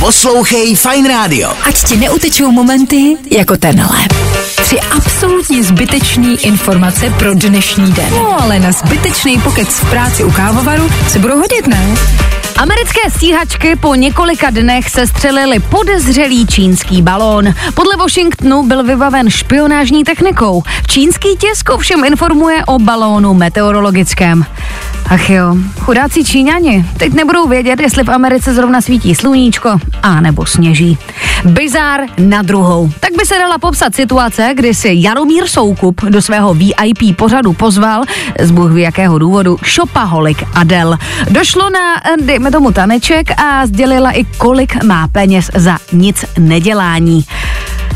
Poslouchej Fine Radio. Ať ti neutečou momenty jako tenhle. Tři absolutně zbytečný informace pro dnešní den. No ale na zbytečný pokec v práci u kávovaru se budou hodit, ne? Americké stíhačky po několika dnech se střelili podezřelý čínský balón. Podle Washingtonu byl vybaven špionážní technikou. Čínský tisk ovšem informuje o balónu meteorologickém. Ach jo, chudáci Číňani teď nebudou vědět, jestli v Americe zrovna svítí sluníčko a nebo sněží. Bizár na druhou. Tak by se dala popsat situace, kdy si Jaromír Soukup do svého VIP pořadu pozval z Bůh jakého důvodu šopaholik Adel. Došlo na, eh, dejme tomu, taneček a sdělila i kolik má peněz za nic nedělání.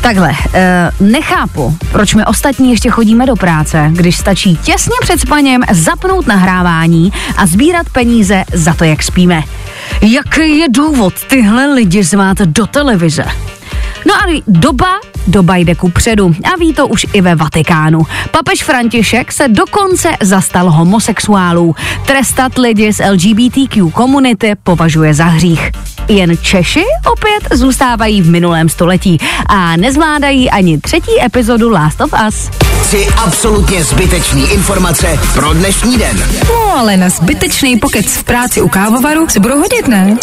Takhle, e, nechápu, proč my ostatní ještě chodíme do práce, když stačí těsně před spaněm zapnout nahrávání a sbírat peníze za to, jak spíme. Jaký je důvod tyhle lidi zvát do televize? No a doba, doba jde ku předu a ví to už i ve Vatikánu. Papež František se dokonce zastal homosexuálů. Trestat lidi z LGBTQ komunity považuje za hřích. Jen Češi opět zůstávají v minulém století a nezvládají ani třetí epizodu Last of Us. Tři absolutně zbytečný informace pro dnešní den. No ale na zbytečný pokec v práci u kávovaru se budou hodit, ne?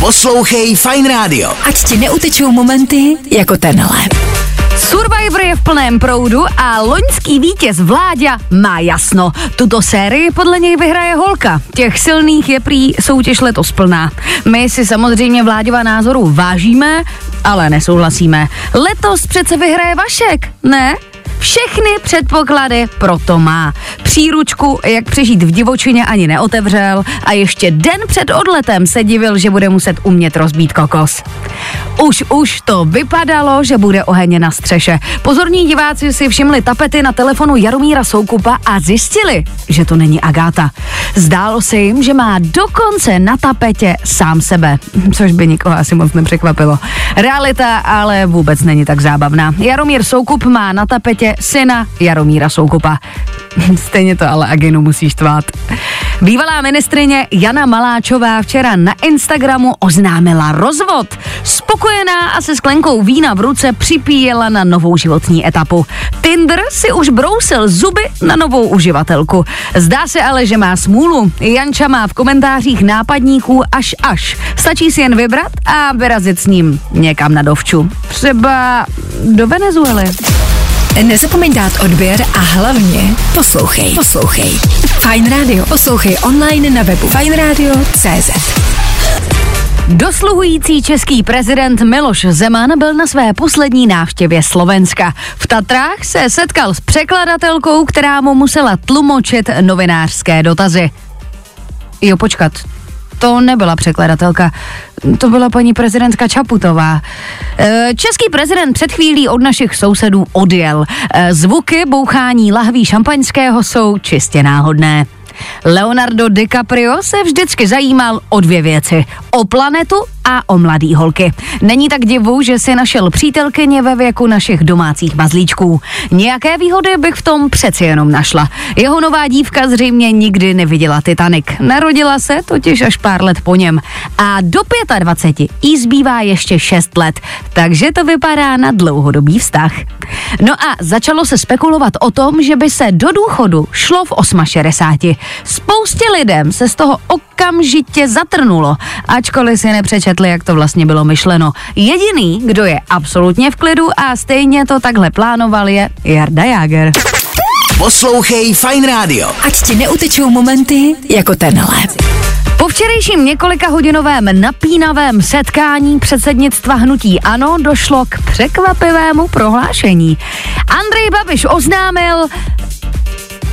Poslouchej Fine Radio. Ať ti neutečou momenty jako tenhle. Survivor je v plném proudu a loňský vítěz Vláďa má jasno. Tuto sérii podle něj vyhraje holka. Těch silných je prý soutěž letos plná. My si samozřejmě Vláďova názoru vážíme, ale nesouhlasíme. Letos přece vyhraje Vašek, ne? Všechny předpoklady proto má. Příručku, jak přežít v divočině, ani neotevřel a ještě den před odletem se divil, že bude muset umět rozbít kokos. Už, už to vypadalo, že bude oheň na střeše. Pozorní diváci si všimli tapety na telefonu Jaromíra Soukupa a zjistili, že to není Agáta. Zdálo se jim, že má dokonce na tapetě sám sebe, což by nikoho asi moc nepřekvapilo. Realita ale vůbec není tak zábavná. Jaromír Soukup má na tapetě syna Jaromíra Soukupa. Stejně to ale Aginu musíš tvát. Bývalá ministrině Jana Maláčová včera na Instagramu oznámila rozvod. Spokojená a se sklenkou vína v ruce připíjela na novou životní etapu. Tinder si už brousil zuby na novou uživatelku. Zdá se ale, že má smůlu. Janča má v komentářích nápadníků až až. Stačí si jen vybrat a vyrazit s ním někam na dovču. Třeba do Venezuely. Nezapomeň dát odběr a hlavně poslouchej. Poslouchej. Fine Radio. Poslouchej online na webu fineradio.cz. Dosluhující český prezident Miloš Zeman byl na své poslední návštěvě Slovenska. V Tatrách se setkal s překladatelkou, která mu musela tlumočit novinářské dotazy. Jo, počkat, to nebyla překladatelka, to byla paní prezidentka Čaputová. E, Český prezident před chvílí od našich sousedů odjel. E, Zvuky bouchání lahví šampaňského jsou čistě náhodné. Leonardo DiCaprio se vždycky zajímal o dvě věci. O planetu a o mladý holky. Není tak divu, že si našel přítelkyně ve věku našich domácích mazlíčků. Nějaké výhody bych v tom přeci jenom našla. Jeho nová dívka zřejmě nikdy neviděla Titanic. Narodila se totiž až pár let po něm. A do 25 jí zbývá ještě 6 let, takže to vypadá na dlouhodobý vztah. No a začalo se spekulovat o tom, že by se do důchodu šlo v 68. Spoustě lidem se z toho okamžitě zatrnulo, ačkoliv si nepřečetli, jak to vlastně bylo myšleno. Jediný, kdo je absolutně v klidu a stejně to takhle plánoval, je Jarda Jager. Poslouchej Fine Radio. Ať ti neutečou momenty jako tenhle. Po včerejším několika hodinovém napínavém setkání předsednictva hnutí ANO došlo k překvapivému prohlášení. Andrej Babiš oznámil,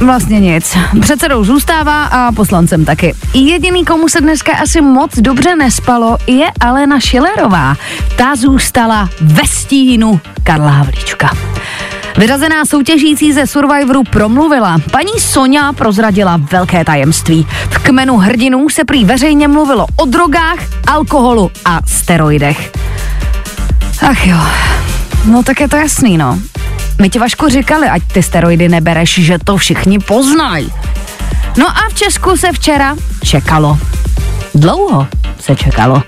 Vlastně nic. Předsedou zůstává a poslancem taky. Jediný, komu se dneska asi moc dobře nespalo, je Alena Šilerová. Ta zůstala ve stínu Karla Havlíčka. Vyrazená soutěžící ze Survivoru promluvila. Paní Sonja prozradila velké tajemství. V kmenu hrdinů se prý veřejně mluvilo o drogách, alkoholu a steroidech. Ach jo, no tak je to jasný, no. My ti Vašku říkali, ať ty steroidy nebereš, že to všichni poznají. No a v Česku se včera čekalo. Dlouho se čekalo.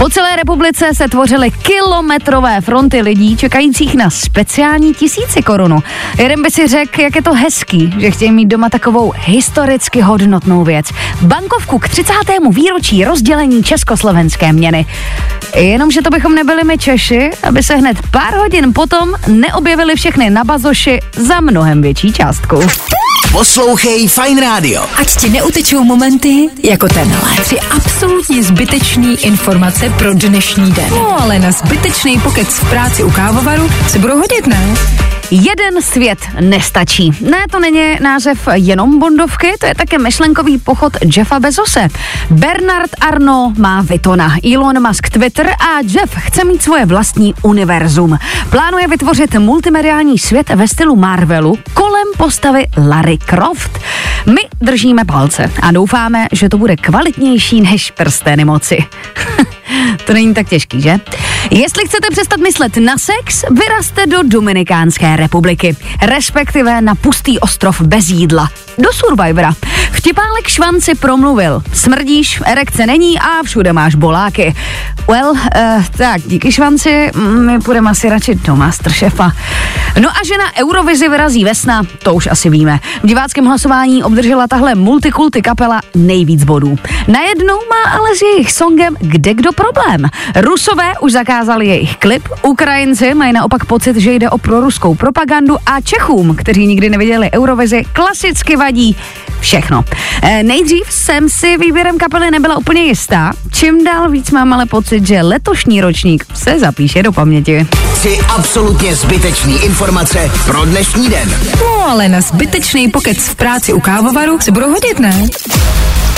Po celé republice se tvořily kilometrové fronty lidí čekajících na speciální tisíci korunu. Jeden by si řekl, jak je to hezký, že chtějí mít doma takovou historicky hodnotnou věc. Bankovku k 30. výročí rozdělení československé měny. Jenomže to bychom nebyli my Češi, aby se hned pár hodin potom neobjevili všechny na bazoši za mnohem větší částku. Poslouchej Fine Radio. Ať ti neutečou momenty jako tenhle. Tři absolutně zbytečný informace pro dnešní den. No ale na zbytečný pokec v práci u kávovaru se budou hodit, ne? Jeden svět nestačí. Ne, to není název jenom Bondovky, to je také myšlenkový pochod Jeffa Bezose. Bernard Arno má Vitona, Elon Musk Twitter a Jeff chce mít svoje vlastní univerzum. Plánuje vytvořit multimediální svět ve stylu Marvelu kolem postavy Larry Croft. My držíme palce a doufáme, že to bude kvalitnější než prstény moci. to není tak těžký, že? Jestli chcete přestat myslet na sex, vyrazte do Dominikánské republiky, respektive na pustý ostrov bez jídla, do Survivora. Vtipálek švanci promluvil. Smrdíš, erekce není a všude máš boláky. Well, uh, tak díky švanci, my půjdeme asi radši do Masterchefa. No a že na Eurovizi vyrazí vesna, to už asi víme. V diváckém hlasování obdržela tahle multikulty kapela nejvíc bodů. Najednou má ale s jejich songem kde kdo problém. Rusové už zakázali jejich klip, Ukrajinci mají naopak pocit, že jde o proruskou propagandu a Čechům, kteří nikdy neviděli Eurovizi, klasicky vadí všechno. E, nejdřív jsem si výběrem kapely nebyla úplně jistá, čím dál víc mám ale pocit, že letošní ročník se zapíše do paměti. Tři absolutně zbytečný informace pro dnešní den. No ale na zbytečný pokec v práci u kávovaru se budou hodit, ne?